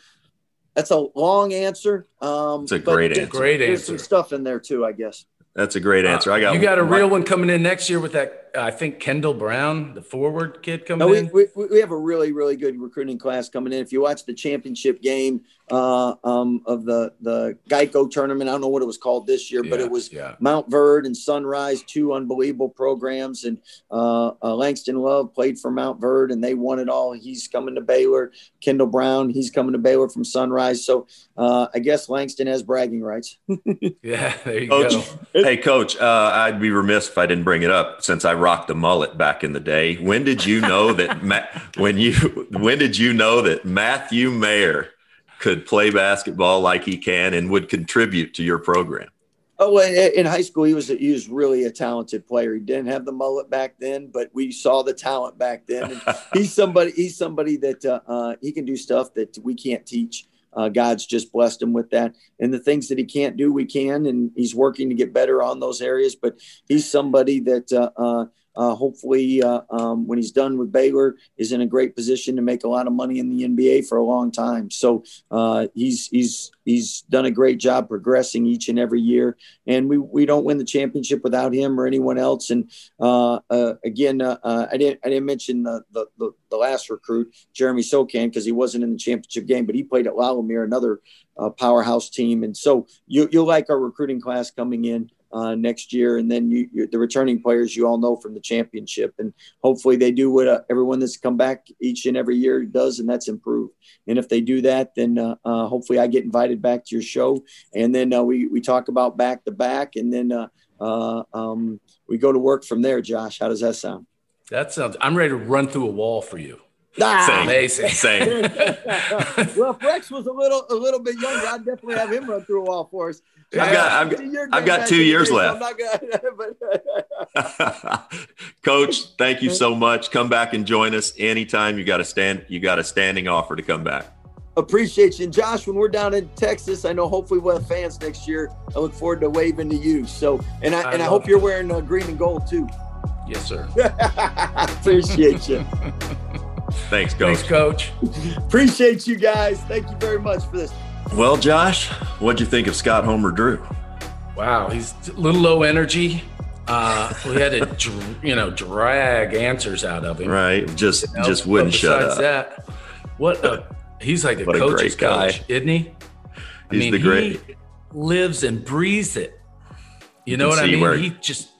that's a long answer. Um, it's a great answer. Great answer. There's some stuff in there too, I guess. That's a great answer. I got you got a real one coming in next year with that. I think Kendall Brown, the forward kid coming no, we, in. We, we have a really really good recruiting class coming in. If you watch the championship game uh, um, of the the Geico tournament, I don't know what it was called this year, yeah, but it was yeah. Montverde and Sunrise, two unbelievable programs. And uh, uh, Langston Love played for Montverde, and they won it all. He's coming to Baylor. Kendall Brown, he's coming to Baylor from Sunrise. So uh, I guess Langston has bragging rights. yeah, there you Coach, go. Hey, Coach, uh, I'd be remiss if I didn't bring it up since I rocked a mullet back in the day. When did you know that? Ma- when you when did you know that Matthew Mayer could play basketball like he can and would contribute to your program? Oh, in high school, he was he was really a talented player. He didn't have the mullet back then, but we saw the talent back then. And he's somebody he's somebody that uh, uh, he can do stuff that we can't teach. Uh, God's just blessed him with that. And the things that he can't do, we can. And he's working to get better on those areas. But he's somebody that uh, uh, uh, hopefully, uh, um, when he's done with Baylor, is in a great position to make a lot of money in the NBA for a long time. So uh, he's he's he's done a great job progressing each and every year. And we we don't win the championship without him or anyone else. And uh, uh, again, uh, I didn't I didn't mention the the, the, the last recruit, Jeremy Sochan, because he wasn't in the championship game, but he played at La Lumiere, another powerhouse team. And so you you'll like our recruiting class coming in uh, next year. And then you, the returning players you all know from the championship. And hopefully they do what uh, everyone that's come back each and every year does, and that's improve. And if they do that, then uh, uh hopefully I get invited back to your show. And then uh, we, we talk about back to back, and then uh, um, we go to work from there. Josh, how does that sound? That sounds, I'm ready to run through a wall for you. Ah, same, amazing. Same. well, if Rex was a little a little bit younger, I'd definitely have him run through a wall for us. I've got I've got, I've got two years left. Coach, thank you so much. Come back and join us anytime. You got a stand. You got a standing offer to come back. Appreciate you, and Josh. When we're down in Texas, I know hopefully we'll have fans next year. I look forward to waving to you. So, and I, I and I hope you're wearing uh, green and gold too. Yes, sir. Appreciate you. Thanks, Coach. Thanks, Coach. Appreciate you guys. Thank you very much for this. Well, Josh, what'd you think of Scott Homer Drew? Wow, he's a little low energy. Uh, we had to, you know, drag answers out of him. Right, just you know? just wouldn't shut up. That, what a he's like a what coach's a coach, isn't he? I he's mean, the great. He lives and breathes it. You, you know what I mean? Where, he just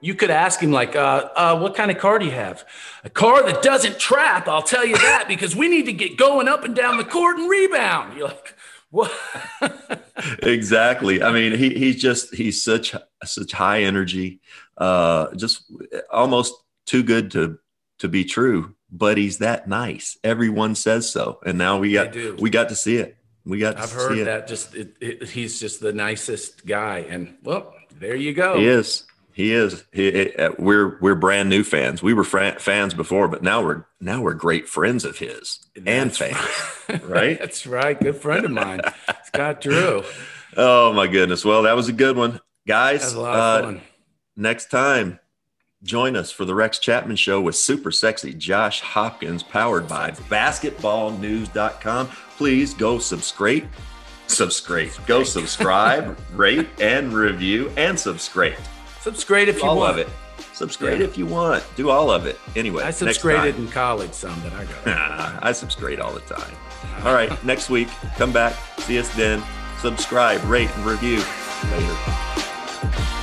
you could ask him like, uh, uh, "What kind of car do you have?" A car that doesn't trap. I'll tell you that because we need to get going up and down the court and rebound. You're like, what? exactly. I mean, he he's just he's such such high energy, uh, just almost too good to to be true. But he's that nice. Everyone says so, and now we got we got to see it. We got. I've heard that. Just it, it, he's just the nicest guy, and well, there you go. He is. He is. He, uh, we're we're brand new fans. We were fans before, but now we're now we're great friends of his and fans. Right. right? That's right. Good friend of mine, Scott Drew. Oh my goodness. Well, that was a good one, guys. Uh, next time, join us for the Rex Chapman Show with super sexy Josh Hopkins, powered by BasketballNews.com. Please go subscribe. Subscribe. Go subscribe, rate, and review, and subscribe. Subscribe if you all want. of it. Subscribe yeah. if you want. Do all of it. Anyway, I subscribed in college some that I got. I subscribe all the time. All right, next week, come back, see us then. Subscribe, rate, and review. Later.